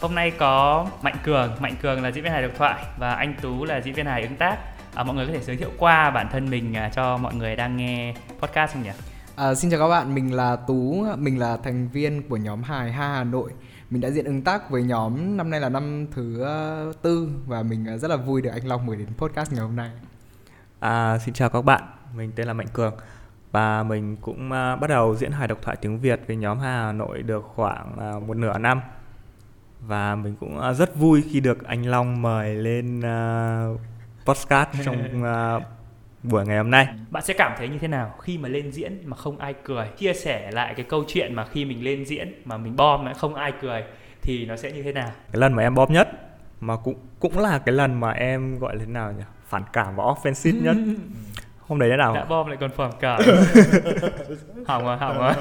Hôm nay có Mạnh Cường, Mạnh Cường là diễn viên hài độc thoại và anh Tú là diễn viên hài ứng tác. À, mọi người có thể giới thiệu qua bản thân mình à, cho mọi người đang nghe podcast không nhỉ? À, xin chào các bạn, mình là Tú, mình là thành viên của nhóm hài Ha Hà Nội. Mình đã diễn ứng tác với nhóm năm nay là năm thứ ờ, tư và mình ờ, rất là vui được anh Long mời đến podcast ngày hôm nay. À, xin chào các bạn, mình tên là Mạnh Cường và mình cũng uh, bắt đầu diễn hài độc thoại tiếng Việt với nhóm Hà Nội được khoảng uh, một nửa năm và mình cũng uh, rất vui khi được anh Long mời lên uh, podcast trong uh, buổi ngày hôm nay. Bạn sẽ cảm thấy như thế nào khi mà lên diễn mà không ai cười? Chia sẻ lại cái câu chuyện mà khi mình lên diễn mà mình bom mà không ai cười thì nó sẽ như thế nào? Cái lần mà em bom nhất mà cũng cũng là cái lần mà em gọi là thế nào nhỉ? Phản cảm và offensive nhất. Hôm đấy thế nào? Đã bom lại còn phản cảm. hỏng rồi, hỏng rồi.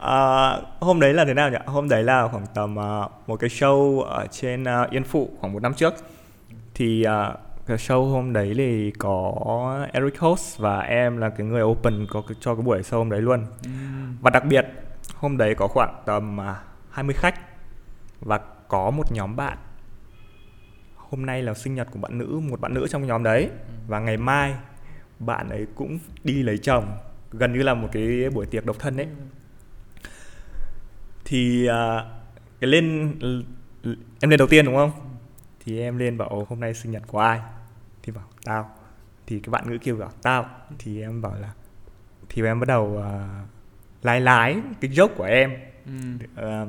À, hôm đấy là thế nào nhỉ? Hôm đấy là khoảng tầm uh, một cái show ở trên uh, Yên Phụ khoảng một năm trước. Thì uh, cái show hôm đấy thì có Eric host và em là cái người open có cho cái buổi show hôm đấy luôn. Và đặc biệt hôm đấy có khoảng tầm uh, 20 khách và có một nhóm bạn hôm nay là sinh nhật của bạn nữ một bạn nữ trong nhóm đấy và ngày mai bạn ấy cũng đi lấy chồng gần như là một cái buổi tiệc độc thân ấy thì uh, cái lên em lên đầu tiên đúng không? Thì em lên bảo hôm nay sinh nhật của ai? Thì bảo tao. Thì cái bạn nữ kêu bảo tao. Thì em bảo là thì em bắt đầu uh, lái lái cái joke của em. Uh,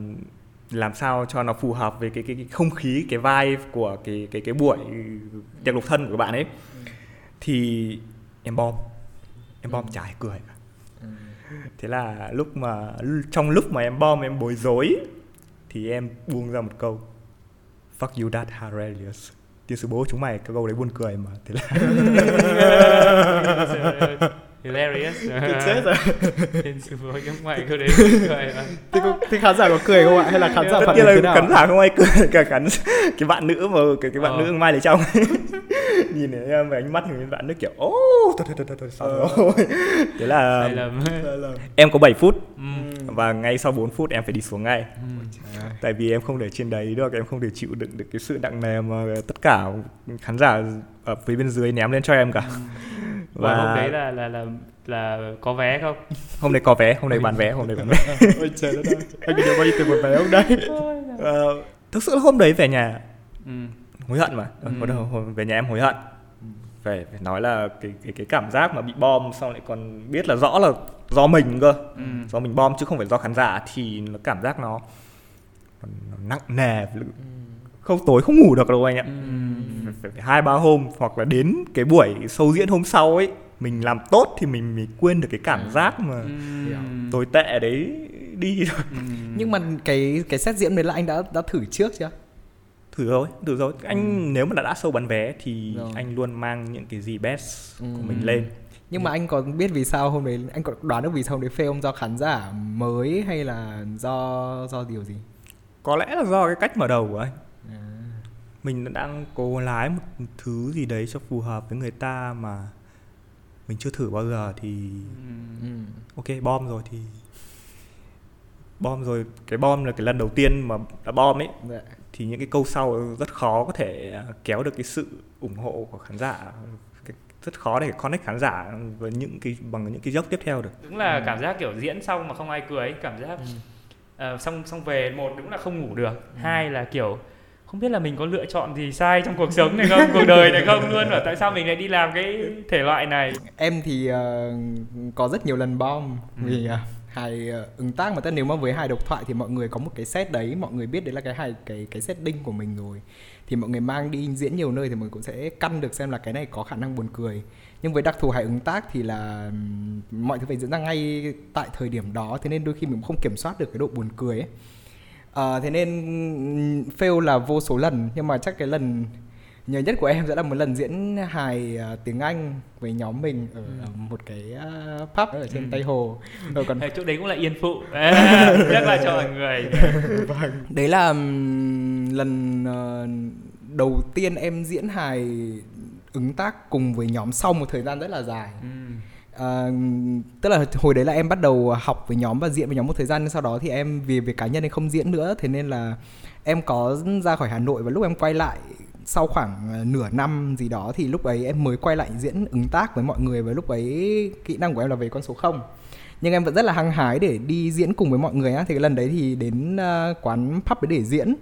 làm sao cho nó phù hợp với cái cái, cái không khí cái vibe của cái cái cái buổi tiệc độc thân của bạn ấy. Thì em bom em bom chả ai cười cả thế là lúc mà, trong lúc mà em bom, em bối rối, thì em buông ra một câu, fuck you that hilarious tiên sư bố chúng mày, cái câu đấy buồn cười mà, thế là hilarious. Chết rồi. Tiên sư bố chúng mày câu đấy cười mà. thì, thì khán giả có cười không ạ? Hay là khán giả tất phản nhiên ứng thế là nào? khán giả không ai cười cả khán cái bạn nữ mà cái cái bạn Ờ. nữ mai lấy chồng. Nhìn thấy em với ánh mắt thì bạn nữ kiểu ô thôi thôi thôi thôi, thôi xong Ờ. rồi? Thế là em có 7 phút. Ừ. và ngay sau 4 phút em phải đi xuống ngay. Ừ. tại vì em không để trên đấy được em không thể chịu đựng được cái sự nặng nề mà tất cả khán giả ở phía bên dưới ném lên cho em cả Và hôm đấy là là là là có vé không? hôm nay có vé hôm nay bán vé hôm nay bán vé ôi trời đất ơi anh được bao nhiêu tiền một vé không đấy Ờ, thực sự là hôm đấy về nhà Ừ. hối hận mà Ừ. ừ. hôm về nhà em hối hận phải phải nói là cái cái cái cảm giác mà bị bom xong lại còn biết là rõ là do mình cơ Ừ. do mình bom chứ không phải do khán giả thì nó cảm giác nó, nó nặng nề không tối không ngủ được đâu anh ạ Ừ. phải, hai ba hôm hoặc là đến cái buổi sâu diễn hôm sau ấy mình làm tốt thì mình mới quên được cái cảm giác mà Ừ. tồi tệ đấy đi rồi Ừ. nhưng mà cái cái set diễn đấy là anh đã đã thử trước chưa? Thử rồi thử rồi. Anh nếu mà đã đã sâu bán vé thì Rồi. anh luôn mang những cái gì best Ừ. của mình lên. Nhưng mà anh có biết vì sao hôm đấy anh có đoán được vì sao hôm đấy fail không? Do khán giả mới hay là do do điều gì? Có lẽ là do cái cách mở đầu của anh mình đang cố lái một thứ gì đấy cho phù hợp với người ta mà mình chưa thử bao giờ thì Ừ. ok bom rồi thì bom rồi cái bom là cái lần đầu tiên mà đã bom ấy. Dạ. thì những cái câu sau rất khó có thể kéo được cái sự ủng hộ của khán giả rất khó để connect khán giả với những cái bằng những cái dốc tiếp theo được. Đúng là cảm giác kiểu diễn xong mà không ai cười cảm giác ờ, xong xong về một đúng là không ngủ được, hai là kiểu không biết là mình có lựa chọn gì sai trong cuộc sống này không, cuộc đời này không luôn và tại sao mình lại đi làm cái thể loại này. em thì ờ, có rất nhiều lần bom. Vì ờ, hài ờ, ứng tác mà tất nếu mà với hài độc thoại thì mọi người có một cái set đấy mọi người biết đấy là cái hài cái cái setting của mình rồi. Thì mọi người mang đi diễn nhiều nơi thì mọi người cũng sẽ căn được xem là cái này có khả năng buồn cười. Nhưng với đặc thù hài ứng tác thì là mọi thứ phải diễn ra ngay tại thời điểm đó. Thế nên đôi khi mình cũng không kiểm soát được cái độ buồn cười ấy Ờ, thế nên fail là vô số lần nhưng mà chắc cái lần nhớ nhất của em sẽ là một lần diễn hài à, tiếng Anh với nhóm mình ở, ở một cái à, pub ở trên Ừ. Tây Hồ. Rồi còn chỗ đấy cũng là yên phụ, à, nhắc lại cho mọi người. đấy là lần ờ, đầu tiên em diễn hài ứng tác cùng với nhóm sau một thời gian rất là dài. Ừ. À, tức là hồi đấy là em bắt đầu học với nhóm và diễn với nhóm một thời gian sau đó thì em vì về cá nhân thì không diễn nữa. Thế nên là em có ra khỏi Hà Nội và lúc em quay lại sau khoảng à, nửa năm gì đó thì lúc ấy em mới quay lại diễn ứng tác với mọi người và lúc ấy kỹ năng của em là về con số 0 nhưng em vẫn rất là hăng hái để đi diễn cùng với mọi người á. Thì cái lần đấy thì đến uh, quán pub để diễn.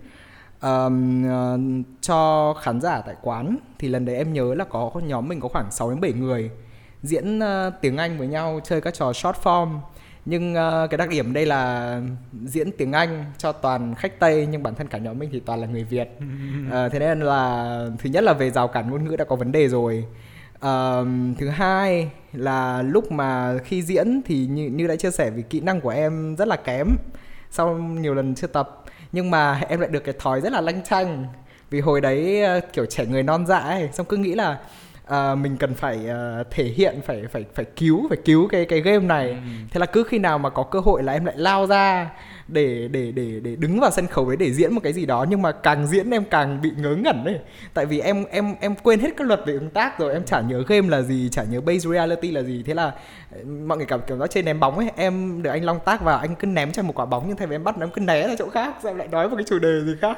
Um, uh, cho khán giả tại quán. Thì lần đấy em nhớ là có nhóm mình có khoảng 6 đến 7 người diễn uh, tiếng Anh với nhau chơi các trò short form. Nhưng uh, cái đặc điểm đây là diễn tiếng Anh cho toàn khách Tây nhưng bản thân cả nhóm mình thì toàn là người Việt. Uh, thế nên là thứ nhất là về rào cản ngôn ngữ đã có vấn đề rồi. Uh, thứ hai là lúc mà khi diễn thì như, như đã chia sẻ vì kỹ năng của em rất là kém sau nhiều lần chưa tập. Nhưng mà em lại được cái thói rất là lanh chanh. Vì hồi đấy uh, kiểu trẻ người non dạ ấy xong cứ nghĩ là uh, mình cần phải uh, thể hiện phải phải phải cứu phải cứu cái cái game này. Ừ. thế là cứ khi nào mà có cơ hội là em lại lao ra để để để để đứng vào sân khấu đấy để diễn một cái gì đó. Nhưng mà càng diễn em càng bị ngớ ngẩn đấy tại vì em em em quên hết các luật về ứng tác rồi. Em chả nhớ game là gì chả nhớ base reality là gì. Thế là mọi người cảm kiểu nó trên ném bóng ấy em được anh long tác vào anh cứ ném cho một quả bóng nhưng thay vì em bắt em cứ né ra chỗ khác rồi em lại nói một cái chủ đề gì khác.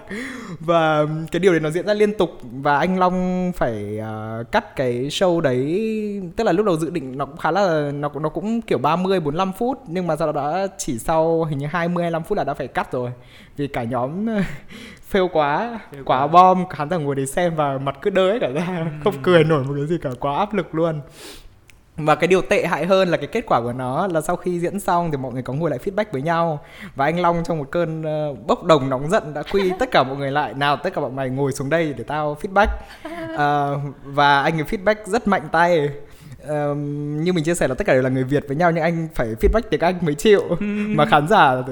Và cái điều đấy nó diễn ra liên tục và anh long phải uh, cắt cái show đấy tức là lúc đầu dự định nó cũng khá là nó nó cũng kiểu 30 45 phút nhưng mà sau đó đã chỉ sau hình như 20 25 phút là đã phải cắt rồi. Vì cả nhóm fail quá fail quá bom khán giả ngồi để xem và mặt cứ đơ cả ra ừ. không cười nổi một cái gì cả quá áp lực luôn và cái điều tệ hại hơn là cái kết quả của nó là sau khi diễn xong thì mọi người có ngồi lại feedback với nhau. Và anh Long trong một cơn uh, bốc đồng nóng giận đã quy tất cả mọi người lại. Nào tất cả bọn mày ngồi xuống đây để tao feedback. Uh, và anh ấy feedback rất mạnh tay như mình chia sẻ là tất cả đều là người Việt với nhau nhưng anh phải feedback tiếng Anh mới chịu. Mà khán giả uh,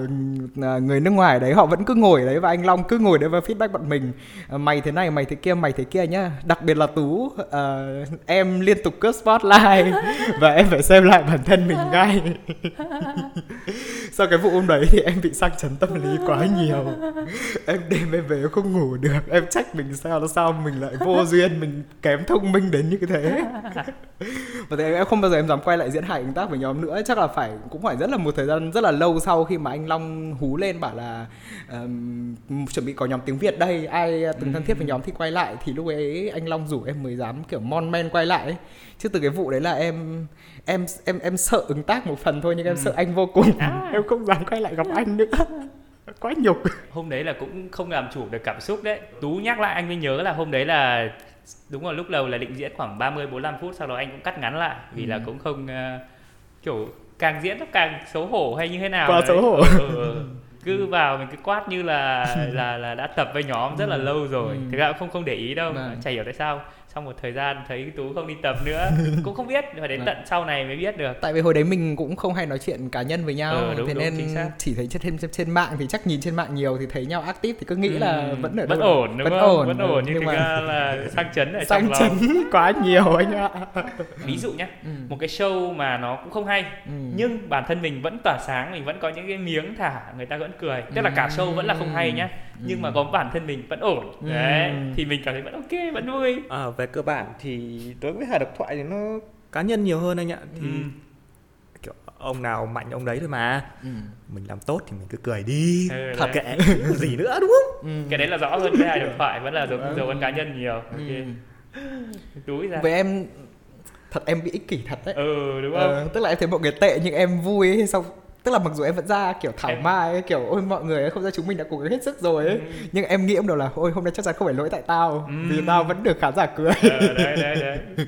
người nước ngoài đấy họ vẫn cứ ngồi đấy và anh Long cứ ngồi đấy và feedback bọn mình. Uh, mày thế này mày thế kia mày thế kia nhá. Đặc biệt là Tú uh, em liên tục cướp spotlight và em phải xem lại bản thân mình ngay. Sau cái vụ hôm đấy thì em bị sang chấn tâm lý quá nhiều. Em đêm em về không ngủ được. Em trách mình sao là sao mình lại vô duyên mình kém thông minh đến như thế và thế em không bao giờ em dám quay lại diễn hài ứng tác với nhóm nữa. Chắc là phải cũng phải rất là một thời gian rất là lâu sau khi mà anh Long hú lên bảo là um, chuẩn bị có nhóm tiếng Việt đây ai từng thân thiết với nhóm thì quay lại. Thì lúc ấy anh Long rủ em mới dám kiểu mon men quay lại ấy. chứ từ cái vụ đấy là em em em em sợ ứng tác một phần thôi nhưng em ừ. sợ anh vô cùng. À. em không dám quay lại gặp anh nữa. Quá nhục. Hôm đấy là cũng không làm chủ được cảm xúc đấy. Tú nhắc lại anh mới nhớ là hôm đấy là đúng rồi lúc đầu là định diễn khoảng 30 45 phút sau đó anh cũng cắt ngắn lại vì ừ. là cũng không uh, kiểu càng diễn nó càng xấu hổ hay như thế nào quá xấu hổ ừ, ừ. cứ vào mình cứ quát như là là là đã tập với nhóm rất là ừ. lâu rồi ừ. thực ra cũng không không để ý đâu vâng. chả hiểu tại sao sau một thời gian thấy tú không đi tập nữa cũng không biết phải đến vâng. tận sau này mới biết được tại vì hồi đấy mình cũng không hay nói chuyện cá nhân với nhau ừ, đúng, thế đúng, nên chỉ thấy trên trên trên mạng thì chắc nhìn trên mạng nhiều thì thấy nhau active thì cứ nghĩ ừ, là vẫn ở vẫn ổn đúng vẫn không ổn, vẫn ổn nhưng, nhưng mà là sang chấn ở sang chấn quá nhiều anh ạ ví dụ nhé ừ. một cái show mà nó cũng không hay ừ. nhưng bản thân mình vẫn tỏa sáng mình vẫn có những cái miếng thả người ta vẫn cười tức là cả show vẫn là không hay nhá ừ. Nhưng mà có bản thân mình vẫn ổn ừ. đấy thì mình cảm thấy vẫn ok vẫn vui à, về cơ bản thì đối với hài độc thoại thì nó cá nhân nhiều hơn anh ạ thì ừ. kiểu ông nào mạnh ông đấy thôi mà ừ. mình làm tốt thì mình cứ cười đi ừ, thật kệ gì nữa đúng không ừ. cái đấy là rõ hơn với hài độc thoại vẫn là dấu ừ. dấu ấn cá nhân nhiều ừ. okay. túi ra với em thật em bị ích kỷ thật đấy ừ đúng không ờ, tức là em thấy mọi người tệ nhưng em vui xong tức là mặc dù em vẫn ra kiểu thảo em... mai ấy, kiểu ôi mọi người không ra chúng mình đã cố gắng hết sức rồi ấy. Ừ. nhưng em nghĩ em đầu là ôi hôm nay chắc chắn không phải lỗi tại tao ừ. vì tao vẫn được khán giả cười. Ờ, đấy đấy đấy.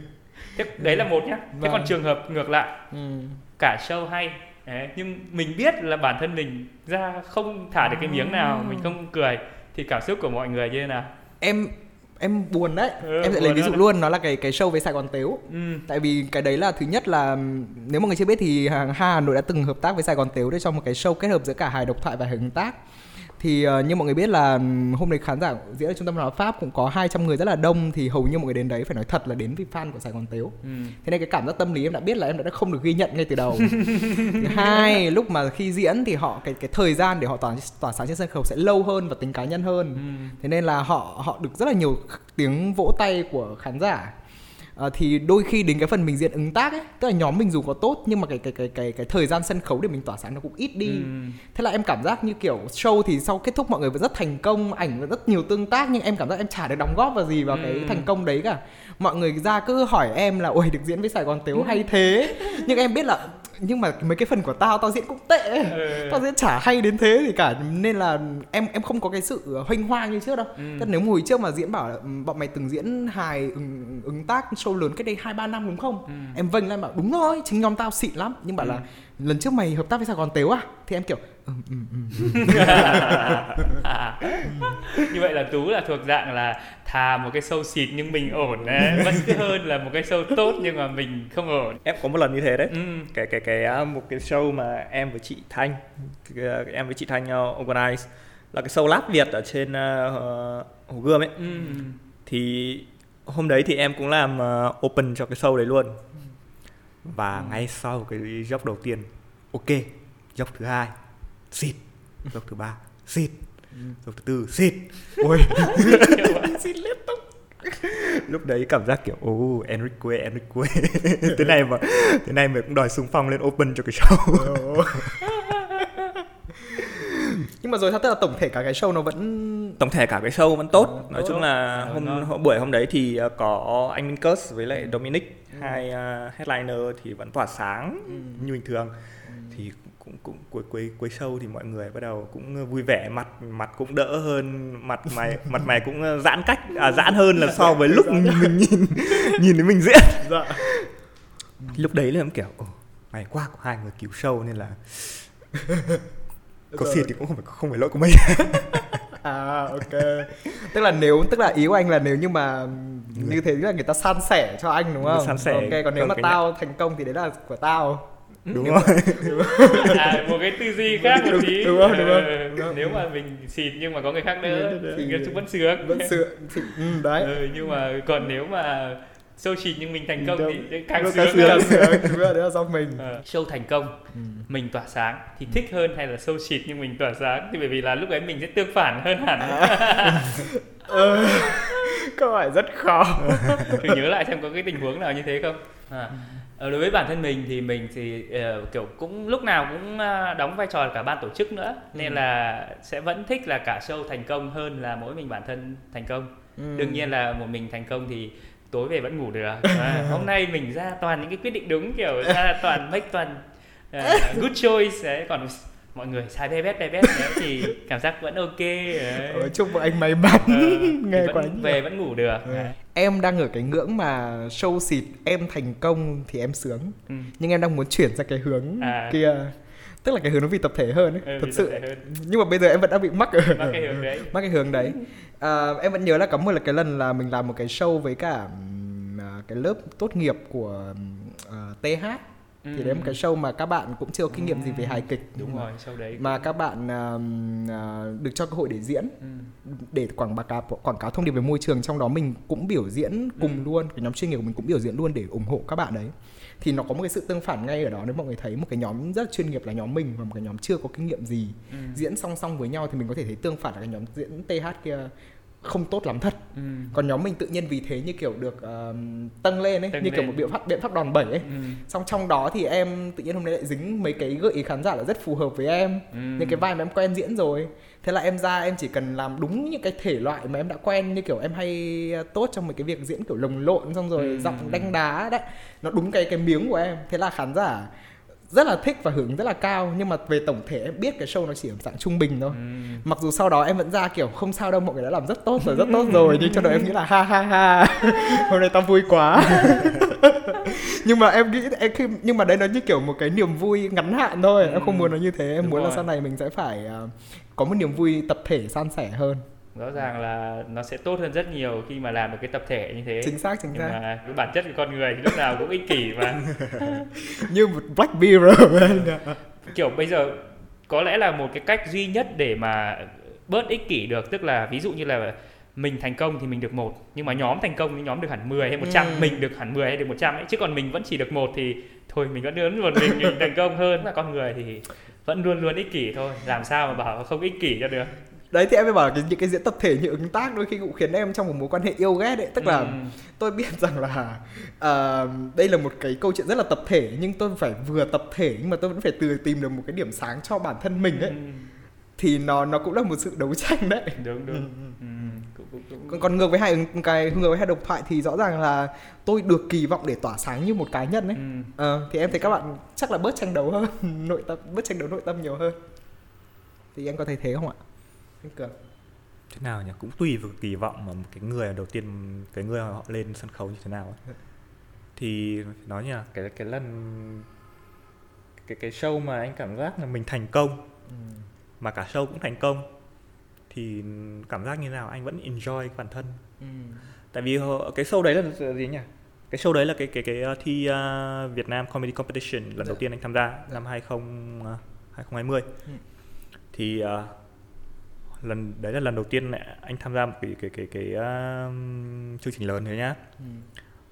Thế đấy là một nhá. Vâng. thế còn trường hợp ngược lại. Ừ. cả show hay. Đấy, nhưng mình biết là bản thân mình ra không thả được cái miếng nào mình không cười. Thì cảm xúc của mọi người như thế nào? Em em buồn đấy. Ừ, em sẽ lấy ví dụ luôn nó là cái cái show với sài gòn tếu. Ừ. tại vì cái đấy là thứ nhất là nếu mọi người chưa biết thì hàng hà nội đã từng hợp tác với sài gòn tếu để cho một cái show kết hợp giữa cả hài độc thoại và hài hợp tác thì uh, như mọi người biết là hôm nay khán giả diễn ở trung tâm văn hóa pháp cũng có 200 người rất là đông thì hầu như mọi người đến đấy phải nói thật là đến vì fan của Sài Gòn Tếu ừ. thế nên cái cảm giác tâm lý em đã biết là em đã không được ghi nhận ngay từ đầu thứ hai lúc mà khi diễn thì họ cái cái thời gian để họ tỏa tỏa sáng trên sân khấu sẽ lâu hơn và tính cá nhân hơn ừ. thế nên là họ họ được rất là nhiều tiếng vỗ tay của khán giả à, thì đôi khi đến cái phần mình diễn ứng tác ấy tức là nhóm mình dù có tốt nhưng mà cái cái cái cái cái thời gian sân khấu để mình tỏa sáng nó cũng ít đi Ừ. thế là em cảm giác như kiểu show thì sau kết thúc mọi người vẫn rất thành công ảnh vẫn rất nhiều tương tác nhưng em cảm giác em chả được đóng góp vào gì vào cái Ừ. thành công đấy cả mọi người ra cứ hỏi em là ôi được diễn với sài gòn tếu hay thế nhưng em biết là nhưng mà mấy cái phần của tao tao diễn cũng tệ Ừ. tao diễn chả hay đến thế gì cả nên là em em không có cái sự huênh hoang như trước đâu Ừ. Tức nếu hồi trước mà diễn bảo là "Ừ, bọn mày từng diễn hài ứng, ứng tác show lớn cách đây hai ba năm đúng không Ừ. em vênh lên bảo đúng rồi chính nhóm tao xịn lắm nhưng bảo Ừ. là lần trước mày hợp tác với sài gòn tếu à thì em kiểu ừ, ừ, ừ. như vậy là tú là thuộc dạng là thà một cái show xịt nhưng mình ổn ấy, vẫn hơn là một cái show tốt nhưng mà mình không ổn. Em có một lần như thế đấy. Ừ. cái cái cái à, một cái show mà em với chị Thanh à, em với chị Thanh uh, organize là cái show lát Việt ở trên uh, Hồ Gươm ấy. Ừ. thì hôm đấy thì em cũng làm uh, open cho cái show đấy luôn. Và ngay sau cái job đầu tiên ok job thứ hai xịt. Job thứ ba xịt job thứ tư xịt. Ôi. Xịt liên tục. Lúc đấy cảm giác kiểu ô Enrique Enrique thế này mà thế này mà cũng đòi xung phong lên open cho cái show. Nhưng mà rồi sao? Tức là tổng thể cả cái show nó vẫn tổng thể cả cái show vẫn tốt. Ờ, nói tốt. chung là Ờ, hôm, hôm buổi hôm đấy thì ờ, có anh Minh Cus với lại Dominic. Hai ờ, headliner thì vẫn tỏa sáng như bình thường. Thì cũng cũng cuối cuối cuối show thì mọi người bắt đầu cũng vui vẻ mặt mặt cũng đỡ hơn mặt mày mặt mày cũng ờ, giãn cách à, giãn hơn là so với lúc mình nhìn nhìn thấy mình diễn. Dạ. Lúc đấy là em kiểu Ồ, may quá có hai người cứu show nên là có xịt thì cũng không phải không phải lỗi của mình. À ok. Tức là nếu tức là ý của anh là nếu như mà như thế là người ta san sẻ cho anh đúng không? San sẻ. ok còn nếu Còn mà tao thành công thì đấy là của tao đúng rồi. À, một cái tư duy khác một tí. đúng không, đúng không, Ờ, đúng không. nếu mà mình xịt nhưng mà có người khác đỡ Thì- người vẫn sướng vẫn thì, ừ, đấy. Ừ, nhưng mà còn nếu mà show xịt nhưng mình thành công Đúng. thì sẽ càng sướng. càng sướng. Đúng rồi đấy là do mình. Ờ, show thành công mình tỏa sáng thì thích hơn hay là show xịt nhưng mình tỏa sáng? Thì bởi vì là lúc ấy mình sẽ tương phản hơn hẳn. Ờ, câu hỏi rất khó. Thử nhớ lại xem có cái tình huống nào như thế không? À. ờ, đối với bản thân mình thì mình thì ờ, kiểu cũng lúc nào cũng ờ, đóng vai trò cả ban tổ chức nữa nên Ừ. là sẽ vẫn thích là cả show thành công hơn là mỗi mình bản thân thành công Ừ. đương nhiên là một mình thành công thì tối về vẫn ngủ được à, hôm nay mình ra toàn những cái quyết định đúng kiểu ra toàn make toàn ờ, good choice đấy còn mọi người sai bé bét bé bét thì cảm giác vẫn ok. Ờ, chúc mọi anh may mắn Ờ, nghe quá nhiều. về vẫn ngủ được Ừ. em đang ở cái ngưỡng mà show xịt em thành công thì em sướng Ừ. nhưng em đang muốn chuyển ra cái hướng À. kia tức là cái hướng nó vì tập thể hơn ấy Ừ, thật sự hơn. nhưng mà bây giờ em vẫn đang bị mắc ở Mắc cái hướng đấy. mắc cái hướng đấy à, em vẫn nhớ là có một là cái lần là mình làm một cái show với cả à, cái lớp tốt nghiệp của ừm, à, TH thì đấy là một cái show mà các bạn cũng chưa có kinh nghiệm gì về hài kịch Ừ. đúng rồi sau đấy mà các bạn à, được cho cơ hội để diễn ừ. để quảng bá quảng cáo thông điệp về môi trường trong đó mình cũng biểu diễn cùng Ừ. luôn cái nhóm chuyên nghiệp của mình cũng biểu diễn luôn để ủng hộ các bạn đấy thì nó có một cái sự tương phản ngay ở đó nếu mọi người thấy một cái nhóm rất chuyên nghiệp là nhóm mình và một cái nhóm chưa có kinh nghiệm gì Ừ. diễn song song với nhau thì mình có thể thấy tương phản là cái nhóm diễn TH kia không tốt lắm thật Ừ. còn nhóm mình tự nhiên vì thế như kiểu được ờm, tăng lên ấy Tăng như kiểu lên. một biện pháp biện pháp đòn bẩy ấy Ừ. xong trong đó thì em tự nhiên hôm nay lại dính mấy cái gợi ý khán giả là rất phù hợp với em Ừ. những cái vai mà em quen diễn rồi thế là em ra em chỉ cần làm đúng những cái thể loại mà em đã quen như kiểu em hay ờ, tốt trong một cái việc diễn kiểu lồng lộn xong rồi Ừ. giọng đanh đá đấy nó đúng cái cái miếng của em thế là khán giả rất là thích và hưởng rất là cao nhưng mà về tổng thể em biết cái show nó chỉ ở dạng trung bình thôi Ừ. mặc dù sau đó em vẫn ra kiểu không sao đâu mọi người đã làm rất tốt rồi rất tốt rồi nhưng trong đầu em nghĩ là ha ha ha hôm nay tao vui quá nhưng mà em nghĩ em khi nhưng mà đấy nó như kiểu một cái niềm vui ngắn hạn thôi em không Ừ. muốn nó như thế em Đúng muốn là rồi. sau này mình sẽ phải ờ, có một niềm vui tập thể san sẻ hơn rõ ràng là nó sẽ tốt hơn rất nhiều khi mà làm được cái tập thể như thế. Chính xác chính nhưng xác. mà cái bản chất của con người thì lúc nào cũng ích kỷ mà. Như một black mirror kiểu bây giờ có lẽ là một cái cách duy nhất để mà bớt ích kỷ được tức là ví dụ như là mình thành công thì mình được một nhưng mà nhóm thành công thì nhóm được hẳn 10 hay 100 Ừ. mình được hẳn 10 hay được 100 ấy chứ còn mình vẫn chỉ được một thì thôi mình vẫn lớn một mình mình thành công hơn. Là con người thì vẫn luôn luôn ích kỷ thôi làm sao mà bảo không ích kỷ cho được đấy thì em mới bảo cái những cái diễn tập thể như ứng tác đôi khi cũng khiến em trong một mối quan hệ yêu ghét ấy tức là Ừ. tôi biết rằng là à, đây là một cái câu chuyện rất là tập thể nhưng tôi phải vừa tập thể nhưng mà tôi vẫn phải từ tìm được một cái điểm sáng cho bản thân mình ấy Ừ. thì nó nó cũng là một sự đấu tranh đấy đúng đúng ừ. cũng, cũng, cũng. còn, còn ngược với hai ứng cái ngược với hai độc thoại thì rõ ràng là tôi được kỳ vọng để tỏa sáng như một cá nhân ấy Ừ. Ờ, thì em thấy các bạn chắc là bớt tranh đấu hơn nội tâm bớt tranh đấu nội tâm nhiều hơn thì em có thấy thế không ạ anh cường thế nào nhỉ cũng tùy vào kỳ vọng mà một cái người đầu tiên cái người họ lên sân khấu như thế nào ấy. thì phải nói nhỉ cái cái lần cái cái show mà anh cảm giác là mình thành công mà cả show cũng thành công thì cảm giác như nào anh vẫn enjoy bản thân tại vì cái show đấy là gì nhỉ cái show đấy là cái cái cái uh, thi uh, Việt Nam Comedy Competition lần đầu Dạ. tiên anh tham gia Dạ. năm 20 uh, 2020 Ừ. thì uh, lần đấy là lần đầu tiên anh tham gia một cái cái cái cái uh, chương trình lớn thế nhá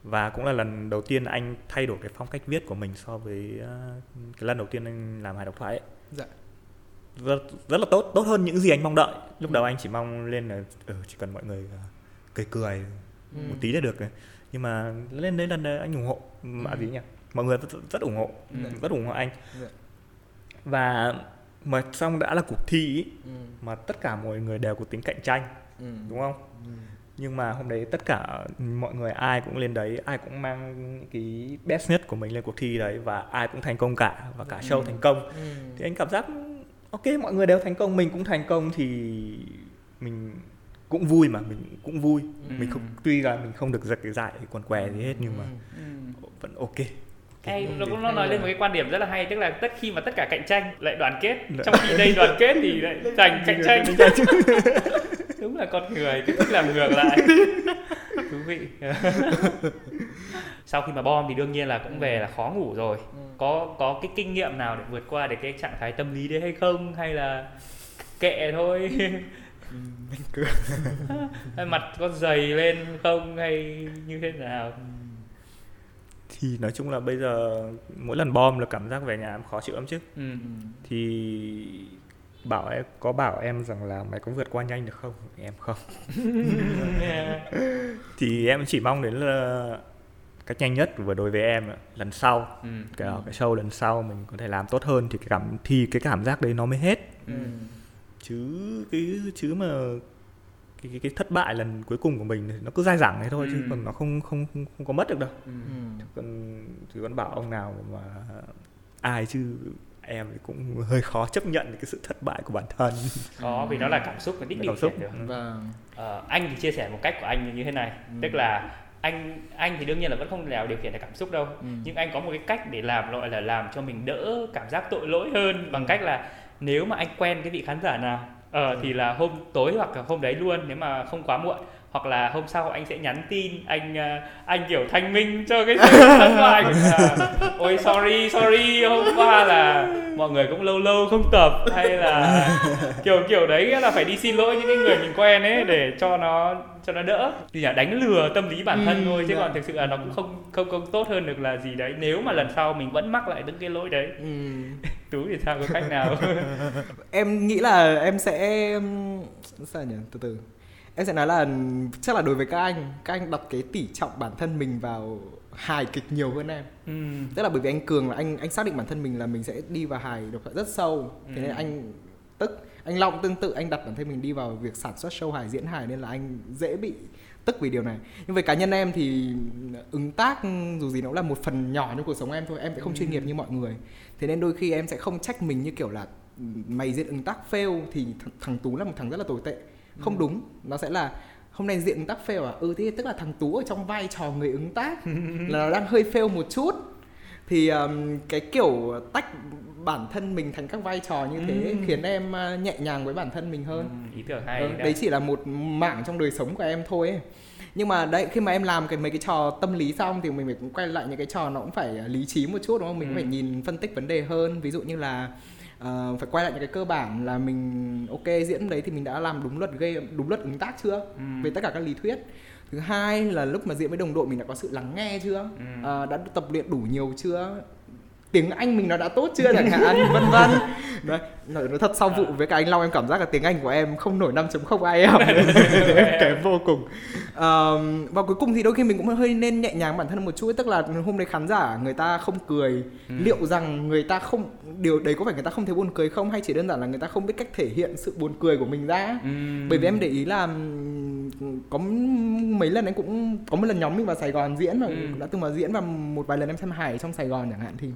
và cũng là lần đầu tiên anh thay đổi cái phong cách viết của mình so với uh, cái lần đầu tiên anh làm hài độc thoại ấy. Dạ. rất, rất là tốt tốt hơn những gì anh mong đợi lúc đầu anh chỉ mong lên là ừ, chỉ cần mọi người uh, cười cười Ừ. một tí là được nhưng mà lên đấy lần anh ủng hộ Ừ. gì nhỉ mọi người rất, rất ủng hộ Ừ. rất ủng hộ anh Dạ. và mà xong đã là cuộc thi ý, mà tất cả mọi người đều có tính cạnh tranh đúng không? Nhưng mà hôm đấy tất cả mọi người ai cũng lên đấy ai cũng mang những cái best nhất của mình lên cuộc thi đấy và ai cũng thành công cả và cả show Ừ. thành công. Thì anh cảm giác ok mọi người đều thành công mình cũng thành công thì mình cũng vui mà mình cũng vui. Mình không tuy là mình không được giật cái giải quần què gì hết nhưng mà Ừ. vẫn ok Hay, nó cũng nó nói lên một cái quan điểm rất là hay tức là tất khi mà tất cả cạnh tranh lại đoàn kết trong khi đây đoàn kết thì lại thành cạnh tranh. đúng là con người cứ thích làm ngược lại. Thú vị. Sau khi mà bom thì đương nhiên là cũng về là khó ngủ rồi. Có có cái kinh nghiệm nào để vượt qua được cái trạng thái tâm lý đấy hay không? Hay là kệ thôi? Hay mặt có dày lên không? Hay như thế nào thì nói chung là bây giờ mỗi lần bom là cảm giác về nhà em khó chịu lắm chứ. Ừ. thì bảo em có bảo em rằng là mày có vượt qua nhanh được không? Em không. Thì em chỉ mong đến là cách nhanh nhất vừa đối với em lần sau. Ừ. cái cái show lần sau mình có thể làm tốt hơn thì cái cảm thì cái cảm giác đấy nó mới hết. Ừ. chứ cái chứ mà cái, cái, cái thất bại lần cuối cùng của mình thì nó cứ dai dẳng thế thôi chứ Ừ. còn nó không không không, không có mất được đâu Ừ. còn chứ còn bảo ông nào mà ai chứ em thì cũng hơi khó chấp nhận cái sự thất bại của bản thân có vì nó là cảm xúc và đích điều cảm xúc khiển được Ừ. vâng Ờ, anh thì chia sẻ một cách của anh như thế này tức là anh anh thì đương nhiên là vẫn không nào điều khiển được cảm xúc đâu Ừ. nhưng anh có một cái cách để làm gọi là làm cho mình đỡ cảm giác tội lỗi hơn bằng cách là nếu mà anh quen cái vị khán giả nào ờ thì là hôm tối hoặc là hôm đấy luôn, nếu mà không quá muộn hoặc là hôm sau anh sẽ nhắn tin anh ờ, anh kiểu thanh minh cho cái sự thất bại của là ôi sorry sorry hôm qua là mọi người cũng lâu lâu không tập hay là kiểu kiểu đấy nghĩa là phải đi xin lỗi những cái người mình quen ấy để cho nó cho nó đỡ. Thì là đánh lừa tâm lý bản thân Ừ, thôi chứ dạ. còn thực sự là nó cũng không không không tốt hơn được là gì đấy. Nếu mà lần sau mình vẫn mắc lại những cái lỗi đấy. Ừ. tú thì sao có cách nào? Em nghĩ là em sẽ sao nhỉ? Từ từ em sẽ nói là chắc là đối với các anh các anh đặt cái tỷ trọng bản thân mình vào hài kịch nhiều hơn em. Ừ. tức là bởi vì anh cường là anh anh xác định bản thân mình là mình sẽ đi vào hài độc thoại rất sâu. Thế nên Ừ. anh tức anh long tương tự anh đặt bản thân mình đi vào việc sản xuất show hài diễn hài nên là anh dễ bị tức vì điều này. Nhưng với cá nhân em thì ứng tác dù gì nó cũng là một phần nhỏ trong cuộc sống em thôi em sẽ không chuyên nghiệp như mọi người. Thế nên đôi khi em sẽ không trách mình như kiểu là "Ừ, mày diễn ứng tác fail thì th- thằng tú là một thằng rất là tồi tệ không đúng. Nó sẽ là hôm nay diện ứng tác fail à? Ừ thế tức là thằng tú ở trong vai trò người ứng tác. Là nó đang hơi fail một chút. Thì um, cái kiểu tách bản thân mình thành các vai trò như thế Ừ. khiến em uh, nhẹ nhàng với bản thân mình hơn. Ừ, ý tưởng hay Ờ, đấy, đấy chỉ là một mảng trong đời sống của em thôi ấy. nhưng mà đấy khi mà em làm cái mấy cái trò tâm lý xong thì mình phải cũng quay lại những cái trò nó cũng phải uh, lý trí một chút đúng không? Mình Ừ. phải nhìn phân tích vấn đề hơn. Ví dụ như là ờ, phải quay lại những cái cơ bản là mình ok diễn đấy thì mình đã làm đúng luật gây đúng luật ứng tác chưa Ừ. về tất cả các lý thuyết thứ hai là lúc mà diễn với đồng đội mình đã có sự lắng nghe chưa Ừ. Ờ, đã tập luyện đủ nhiều chưa tiếng Anh mình nó đã tốt chưa chẳng hạn vân vân. Đấy nói, nói thật sau vụ với cả anh Long em cảm giác là tiếng Anh của em không nổi 5.0 IELTS kém vô cùng. Um, và cuối cùng thì đôi khi mình cũng hơi nên nhẹ nhàng bản thân một chút tức là hôm đấy khán giả người ta không cười. Ừ. liệu rằng người ta không điều đấy có phải người ta không thấy buồn cười không? Hay chỉ đơn giản là người ta không biết cách thể hiện sự buồn cười của mình ra? Ừ. bởi vì em để ý là có mấy lần anh cũng có một lần nhóm mình vào Sài Gòn diễn và ừ. đã từng vào diễn và một vài lần em xem hài trong Sài Gòn chẳng hạn thì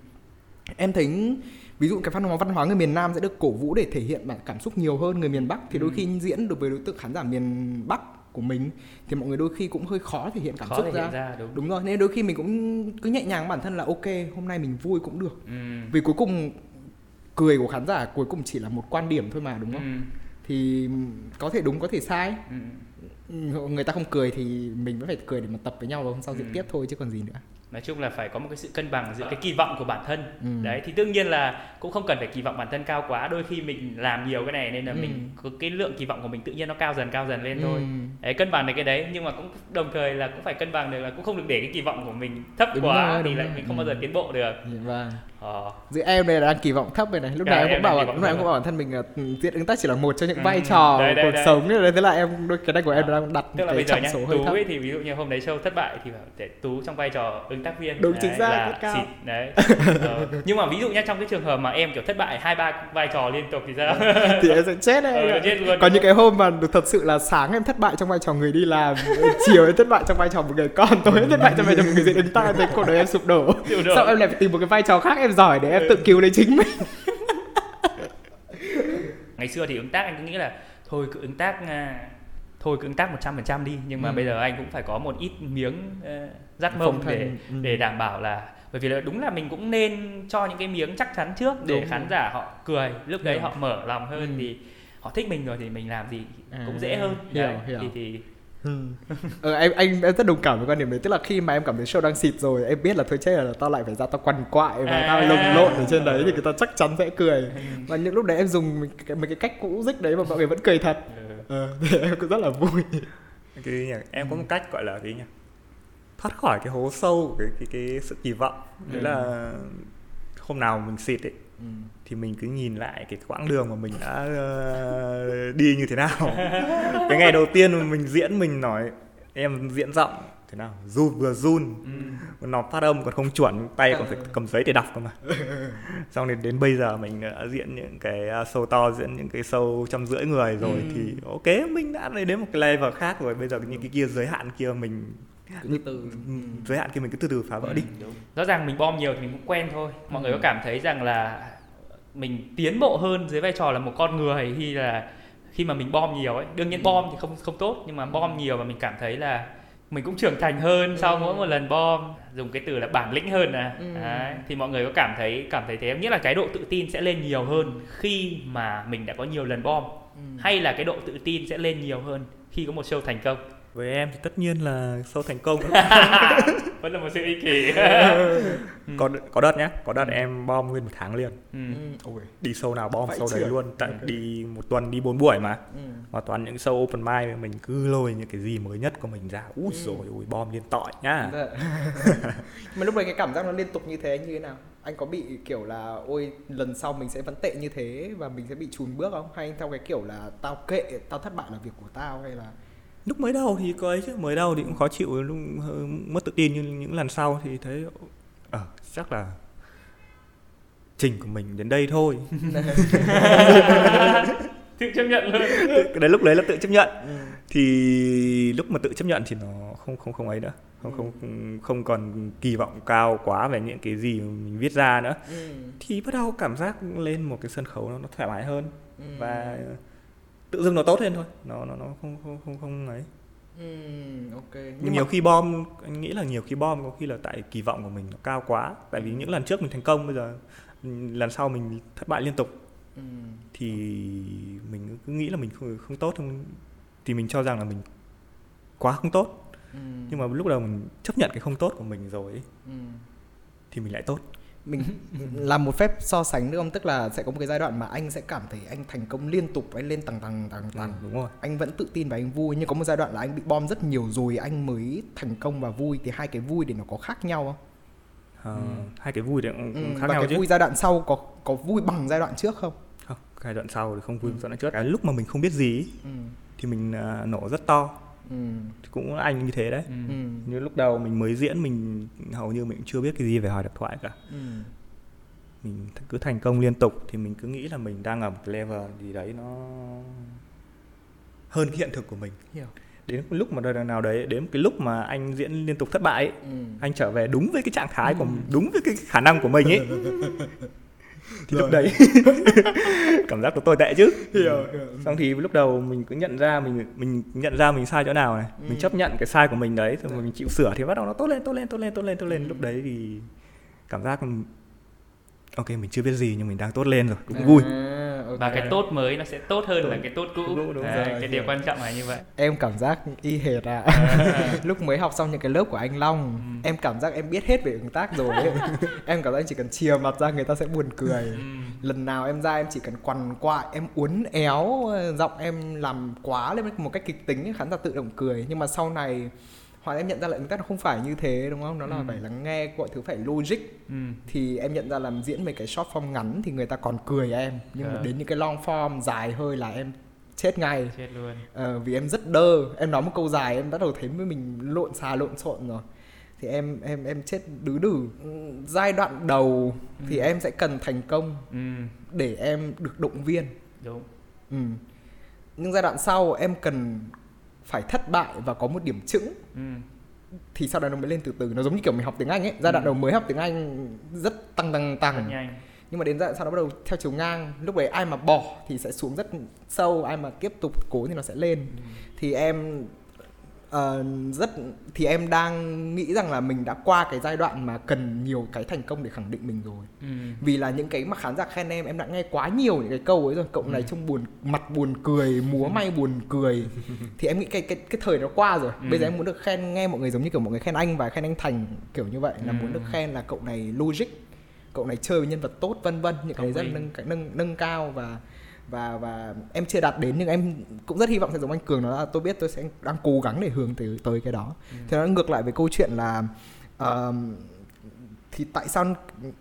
em thấy ví dụ cái văn hóa văn hóa người miền Nam sẽ được cổ vũ để thể hiện bản cảm xúc nhiều hơn người miền Bắc thì đôi ừ. khi diễn được với đối tượng khán giả miền Bắc của mình thì mọi người đôi khi cũng hơi khó thể hiện cảm khó xúc ra. ra đúng. đúng rồi nên đôi khi mình cũng cứ nhẹ nhàng bản thân là ok hôm nay mình vui cũng được ừ. vì cuối cùng cười của khán giả cuối cùng chỉ là một quan điểm thôi mà đúng không ừ. thì có thể đúng có thể sai ừ. người ta không cười thì mình vẫn phải cười để mà tập với nhau rồi hôm sau diễn ừ. tiếp thôi chứ còn gì nữa nói chung là phải có một cái sự cân bằng giữa cái kỳ vọng của bản thân ừ. đấy thì đương nhiên là cũng không cần phải kỳ vọng bản thân cao quá đôi khi mình làm nhiều cái này nên là ừ. mình có cái lượng kỳ vọng của mình tự nhiên nó cao dần cao dần lên ừ. thôi đấy cân bằng được cái đấy nhưng mà cũng đồng thời là cũng phải cân bằng được là cũng không được để cái kỳ vọng của mình thấp đúng quá rồi, thì lại rồi. mình không bao giờ tiến bộ được dạ vâng ờ. giữa em này là đang kỳ vọng thấp này này lúc dạ, nào em cũng bảo lúc nào em cũng bảo bản thân mình là ừ, diễn ứng tác chỉ là một trong những ừ. vai trò đấy, đấy, cuộc đấy. sống nên thế là em đôi cái này của em à. đang đặt tức là bây giờ nhá tú ấy thì ví dụ như hôm đấy show thất bại thì để tú trong vai trò ứng tác viên đúng chính xác là cao. xịt đấy ờ. nhưng mà ví dụ nhá trong cái trường hợp mà em kiểu thất bại hai ba vai trò liên tục thì sao thì em sẽ chết đấy ừ, chết luôn. có những cái hôm mà thật sự là sáng em thất bại trong vai trò người đi làm chiều em thất bại trong vai trò một người con tối em thất bại trong vai trò một người diễn đứng ta thấy cuộc đời em sụp đổ sau em lại phải tìm một cái vai trò khác em giỏi để em tự cứu lấy chính mình ngày xưa thì ứng tác anh cứ nghĩ là thôi cứ ứng tác à, thôi cứ ứng tác 100% đi nhưng mà ừ. bây giờ anh cũng phải có một ít miếng uh, dắt mông để ừ. để đảm bảo là bởi vì là đúng là mình cũng nên cho những cái miếng chắc chắn trước để đúng. khán giả họ cười lúc đấy đúng. họ mở lòng hơn ừ. thì họ thích mình rồi thì mình làm gì cũng à, dễ hơn hiểu, đấy, hiểu. thì thì Ừ. ờ, em anh em rất đồng cảm với quan điểm đấy tức là khi mà em cảm thấy show đang xịt rồi em biết là thôi chết là tao lại phải ra tao quằn quại và à, tao lồng lộn ở trên đấy thì người ta chắc chắn sẽ cười ừ. và những lúc đấy em dùng mấy cái, mấy cái cách cũ dích đấy mà mọi người vẫn cười thật ừ. ờ, thì em cũng rất là vui cái nhỉ em có một cách gọi là cái nhỉ thoát khỏi cái hố sâu của cái cái, cái sự kỳ vọng đấy ừ. là hôm nào mình xịt ấy. Thì mình cứ nhìn lại cái quãng đường mà mình đã uh, đi như thế nào cái ngày đầu tiên mình diễn mình nói em diễn giọng thế nào run vừa run ừ. nó phát âm còn không chuẩn tay còn phải ừ. cầm giấy để đọc cơ mà xong đến đến bây giờ mình đã diễn những cái à, show to diễn những cái show trăm rưỡi người rồi ừ. thì ok mình đã đến một cái level khác rồi bây giờ những cái kia giới hạn kia mình từ từ ừ, giới hạn kia mình cứ từ từ phá vỡ ừ, đi đúng. rõ ràng mình bom nhiều thì mình cũng quen thôi mọi ừ. người có cảm thấy rằng là mình tiến bộ hơn dưới vai trò là một con người hay là khi mà mình bom nhiều ấy đương nhiên ừ. bom thì không không tốt nhưng mà bom nhiều và mình cảm thấy là mình cũng trưởng thành hơn sau mỗi một lần bom dùng cái từ là bản lĩnh hơn à ừ. Đấy, thì mọi người có cảm thấy cảm thấy thế nghĩa là cái độ tự tin sẽ lên nhiều hơn khi mà mình đã có nhiều lần bom ừ. hay là cái độ tự tin sẽ lên nhiều hơn khi có một show thành công với em thì tất nhiên là show thành công vẫn là một sự kỷ ừ. có có đợt nhá có đợt em bom nguyên một tháng liền ừ. ừ. đi show nào bom show đấy luôn tại ừ. đi một tuần đi bốn buổi mà ừ. và toàn những show open mic mình cứ lôi những cái gì mới nhất của mình ra út ừ. rồi ui bom liên tỏi nhá dạ. mà lúc đấy cái cảm giác nó liên tục như thế như thế nào anh có bị kiểu là ôi lần sau mình sẽ vẫn tệ như thế và mình sẽ bị chùn bước không hay theo cái kiểu là tao kệ tao thất bại là việc của tao hay là lúc mới đầu thì có ấy chứ mới đầu thì cũng khó chịu lúc mất tự tin nhưng những lần sau thì thấy ờ à, chắc là trình của mình đến đây thôi. Tự chấp nhận luôn. Cái đấy lúc đấy là tự chấp nhận. Ừ. thì lúc mà tự chấp nhận thì nó không không không ấy nữa. Không không không còn kỳ vọng cao quá về những cái gì mình viết ra nữa. Ừ. thì bắt đầu cảm giác lên một cái sân khấu nó, nó thoải mái hơn. Ừ. và tự dưng nó tốt lên thôi. Nó nó nó không không không không ấy. Ừ, ok. Nhưng, nhưng nhiều mà... khi bom anh nghĩ là nhiều khi bom có khi là tại kỳ vọng của mình nó cao quá. Tại vì những lần trước mình thành công bây giờ lần sau mình thất bại liên tục. Ừ. thì mình cứ nghĩ là mình không, không tốt không thì mình cho rằng là mình quá không tốt. Ừ. nhưng mà lúc đầu mình chấp nhận cái không tốt của mình rồi ấy, ừ. thì mình lại tốt mình làm một phép so sánh nữa không? Tức là sẽ có một cái giai đoạn mà anh sẽ cảm thấy anh thành công liên tục anh lên tầng tầng tầng tầng. Ừ, đúng rồi. Anh vẫn tự tin và anh vui nhưng có một giai đoạn là anh bị bom rất nhiều rồi anh mới thành công và vui. Thì hai cái vui thì nó có khác nhau không? Ừ. hai cái vui thì cũng, Ừ, khác và nhau cái chứ. vui giai đoạn sau có có vui bằng giai đoạn trước không? Không giai đoạn sau thì không vui Ừ. giai đoạn trước. Cái lúc mà mình không biết gì ừ. thì mình à, nổ rất to Ừ. cũng anh như thế đấy Ừ. Ừ. như lúc đầu mình mới diễn mình hầu như mình cũng chưa biết cái gì về hỏi độc thoại cả Ừ. mình cứ thành công liên tục thì mình cứ nghĩ là mình đang ở một level gì đấy nó hơn cái hiện thực của mình Hiểu. đến lúc mà đời nào đấy đến cái lúc mà anh diễn liên tục thất bại ấy, Ừ. anh trở về đúng với cái trạng thái của đúng với cái khả năng của mình ấy thì lúc đấy cảm giác của tôi tệ chứ. Hiểu hiểu. Xong thì lúc đầu mình cứ nhận ra mình mình nhận ra mình sai chỗ nào này. Mình Ừ. chấp nhận cái sai của mình đấy rồi Dạ. mình chịu sửa thì bắt đầu nó tốt lên tốt lên tốt lên tốt lên tốt lên. Ừ. lúc đấy thì cảm giác ok mình chưa biết gì nhưng mình đang tốt lên rồi cũng vui À, và cái tốt mới nó sẽ tốt hơn là cái tốt cũ Đúng, đúng Đấy, rồi, cái hiểu. điều quan trọng là như vậy em cảm giác y hệt à lúc mới học xong những cái lớp của anh Long Ừ. em cảm giác em biết hết về ứng tác rồi ấy. em cảm giác chỉ cần chìa mặt ra người ta sẽ buồn cười Ừ. lần nào em ra em chỉ cần quằn quại em uốn éo giọng em làm quá lên một cách kịch tính khán giả tự động cười nhưng mà sau này hoặc em nhận ra là ứng tác nó không phải như thế đúng không nó là Ừ. phải lắng nghe mọi thứ phải logic Ừ. thì em nhận ra làm diễn mấy cái short form ngắn thì người ta còn cười em nhưng mà Ờ. đến những cái long form dài hơi là em chết ngay chết luôn Ờ, vì em rất đơ em nói một câu dài em bắt đầu thấy với mình lộn xà lộn xộn rồi thì em em em chết đứ đử giai đoạn đầu thì Ừ. em sẽ cần thành công ừ. để em được động viên đúng ừ. nhưng giai đoạn sau em cần phải thất bại và có một điểm chững ừ. thì sau đó nó mới lên từ từ nó giống như kiểu mình học tiếng anh ấy giai đoạn Ừ. đầu mới học tiếng anh rất tăng tăng tăng nhanh nhưng mà đến giai đoạn sau đó bắt đầu theo chiều ngang lúc đấy ai mà bỏ thì sẽ xuống rất sâu ai mà tiếp tục cố thì nó sẽ lên Ừ. thì em ờ, rất thì em đang nghĩ rằng là mình đã qua cái giai đoạn mà cần nhiều cái thành công để khẳng định mình rồi Ừ. vì là những cái mà khán giả khen em em đã nghe quá nhiều những cái câu ấy rồi cậu này Ừ. trông buồn mặt buồn cười múa may buồn cười thì em nghĩ cái cái cái thời nó qua rồi Ừ. bây giờ em muốn được khen nghe mọi người giống như kiểu mọi người khen anh và khen anh thành kiểu như vậy là Ừ. muốn được khen là cậu này logic cậu này chơi với nhân vật tốt vân vân những cái rất nâng nâng nâng cao và và và em chưa đạt đến nhưng em cũng rất hy vọng sẽ giống anh cường đó là tôi biết tôi sẽ đang cố gắng để hướng tới tới cái đó. Ừ. thế nó ngược lại với câu chuyện là ờm, thì tại sao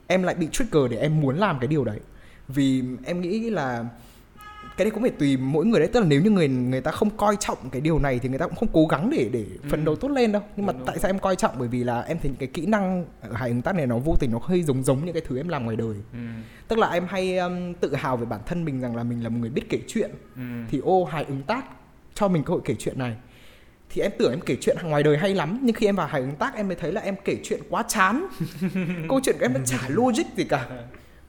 em lại bị trigger để em muốn làm cái điều đấy? Vì em nghĩ là cái đấy cũng phải tùy mỗi người đấy. Tức là nếu như người người ta không coi trọng cái điều này thì người ta cũng không cố gắng để để phấn Ừ. đấu tốt lên đâu. Nhưng mà Đúng, đúng. tại sao em coi trọng? Bởi vì là em thấy cái kỹ năng ở hài ứng tác này nó vô tình nó hơi giống giống những cái thứ em làm ngoài đời. Ừ. tức là em hay um, tự hào về bản thân mình rằng là mình là một người biết kể chuyện. Ừ. thì ô hài ứng tác cho mình cơ hội kể chuyện này. Thì em tưởng em kể chuyện ngoài đời hay lắm nhưng khi em vào hài ứng tác em mới thấy là em kể chuyện quá chán. Câu chuyện của em nó chả logic gì cả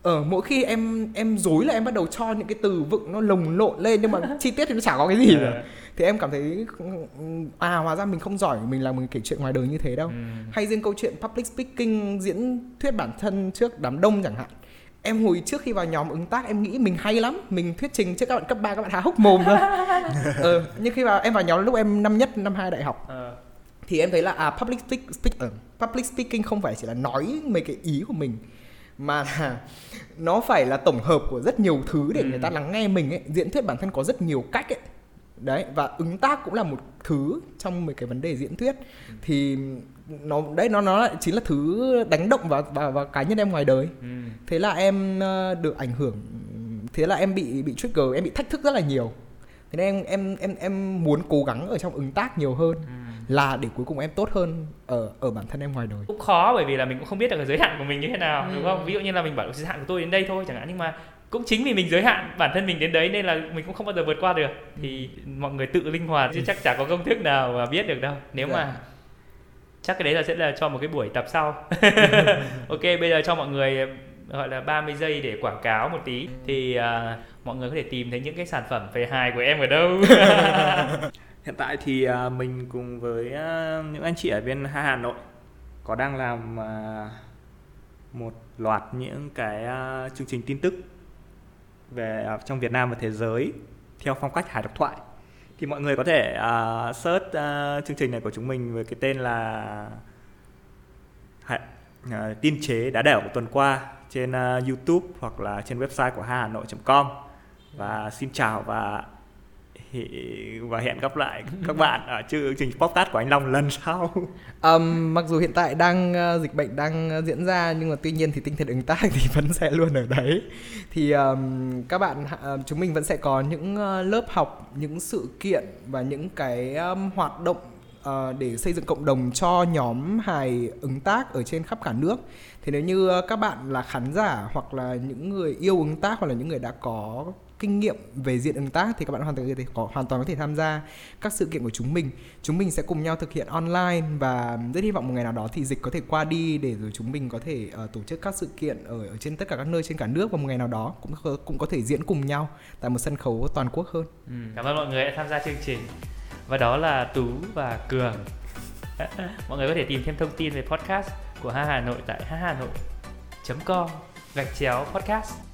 ờ mỗi khi em em dối là em bắt đầu cho những cái từ vựng nó lồng lộn lên nhưng mà chi tiết thì nó chả có cái gì cả. Ờ. thì em cảm thấy à hóa ra mình không giỏi mình là mình kể chuyện ngoài đời như thế đâu. Ừ. hay riêng câu chuyện public speaking diễn thuyết bản thân trước đám đông chẳng hạn. Em hồi trước khi vào nhóm ứng tác em nghĩ mình hay lắm. Mình thuyết trình trước các bạn cấp 3 các bạn há hốc mồm thôi. Ờ, nhưng khi vào em vào nhóm lúc em năm nhất năm hai đại học. Ờ. thì em thấy là à public speak, speak ờ, public speaking không phải chỉ là nói mấy cái ý của mình mà là nó phải là tổng hợp của rất nhiều thứ để Ừ. người ta lắng nghe mình ấy diễn thuyết bản thân có rất nhiều cách ấy đấy và ứng tác cũng là một thứ trong mấy cái vấn đề diễn thuyết thì nó đấy nó nó lại chính là thứ đánh động vào vào, vào cá nhân em ngoài đời Ừ. thế là em ờ, được ảnh hưởng thế là em bị bị trigger em bị thách thức rất là nhiều thế nên em em em em muốn cố gắng ở trong ứng tác nhiều hơn Ừ. là để cuối cùng em tốt hơn ở ở bản thân em ngoài đời. Cũng khó bởi vì là mình cũng không biết được cái giới hạn của mình như thế nào Ừ. đúng không? Ví dụ như là mình bảo giới hạn của tôi đến đây thôi chẳng hạn nhưng mà cũng chính vì mình giới hạn bản thân mình đến đấy nên là mình cũng không bao giờ vượt qua được. Thì mọi người tự linh hoạt chứ chắc chả có công thức nào mà biết được đâu. Nếu Dạ. mà chắc cái đấy là sẽ là cho một cái buổi tập sau. Ok bây giờ cho mọi người ờ, gọi là 30 giây để quảng cáo một tí. Thì à, mọi người có thể tìm thấy những cái sản phẩm về hài của em ở đâu Hiện tại thì à, mình cùng với à, những anh chị ở bên Hà Nội có đang làm à, một loạt những cái chương trình tin tức về trong Việt Nam và thế giới theo phong cách hài độc thoại. Thì mọi người có thể search chương trình này của chúng mình với cái tên là tin chế đá đẻo tuần qua trên YouTube hoặc là trên website của hà nội.com và xin chào và và hẹn gặp lại các bạn ở chương trình podcast của anh Long lần sau. Um, mặc dù hiện tại đang uh, dịch bệnh đang ờ, diễn ra nhưng mà tuy nhiên thì tinh thần ứng tác thì vẫn sẽ luôn ở đấy. Thì um, các bạn uh, chúng mình vẫn sẽ có những uh, lớp học, những sự kiện và những cái um, hoạt động uh, để xây dựng cộng đồng cho nhóm hài ứng tác ở trên khắp cả nước thì nếu như các bạn là khán giả hoặc là những người yêu ứng tác hoặc là những người đã có kinh nghiệm về diện ứng tác thì các bạn hoàn toàn có thể có hoàn toàn có thể tham gia các sự kiện của chúng mình. Chúng mình sẽ cùng nhau thực hiện online và rất hy vọng một ngày nào đó thì dịch có thể qua đi để rồi chúng mình có thể uh, tổ chức các sự kiện ở, ở trên tất cả các nơi trên cả nước và một ngày nào đó cũng cũng có thể diễn cùng nhau tại một sân khấu toàn quốc hơn. Ừ, cảm ơn mọi người đã tham gia chương trình. Và đó là tú và cường. Mọi người có thể tìm thêm thông tin về podcast của ha hà nội tại ha hà nội com gạch chéo podcast.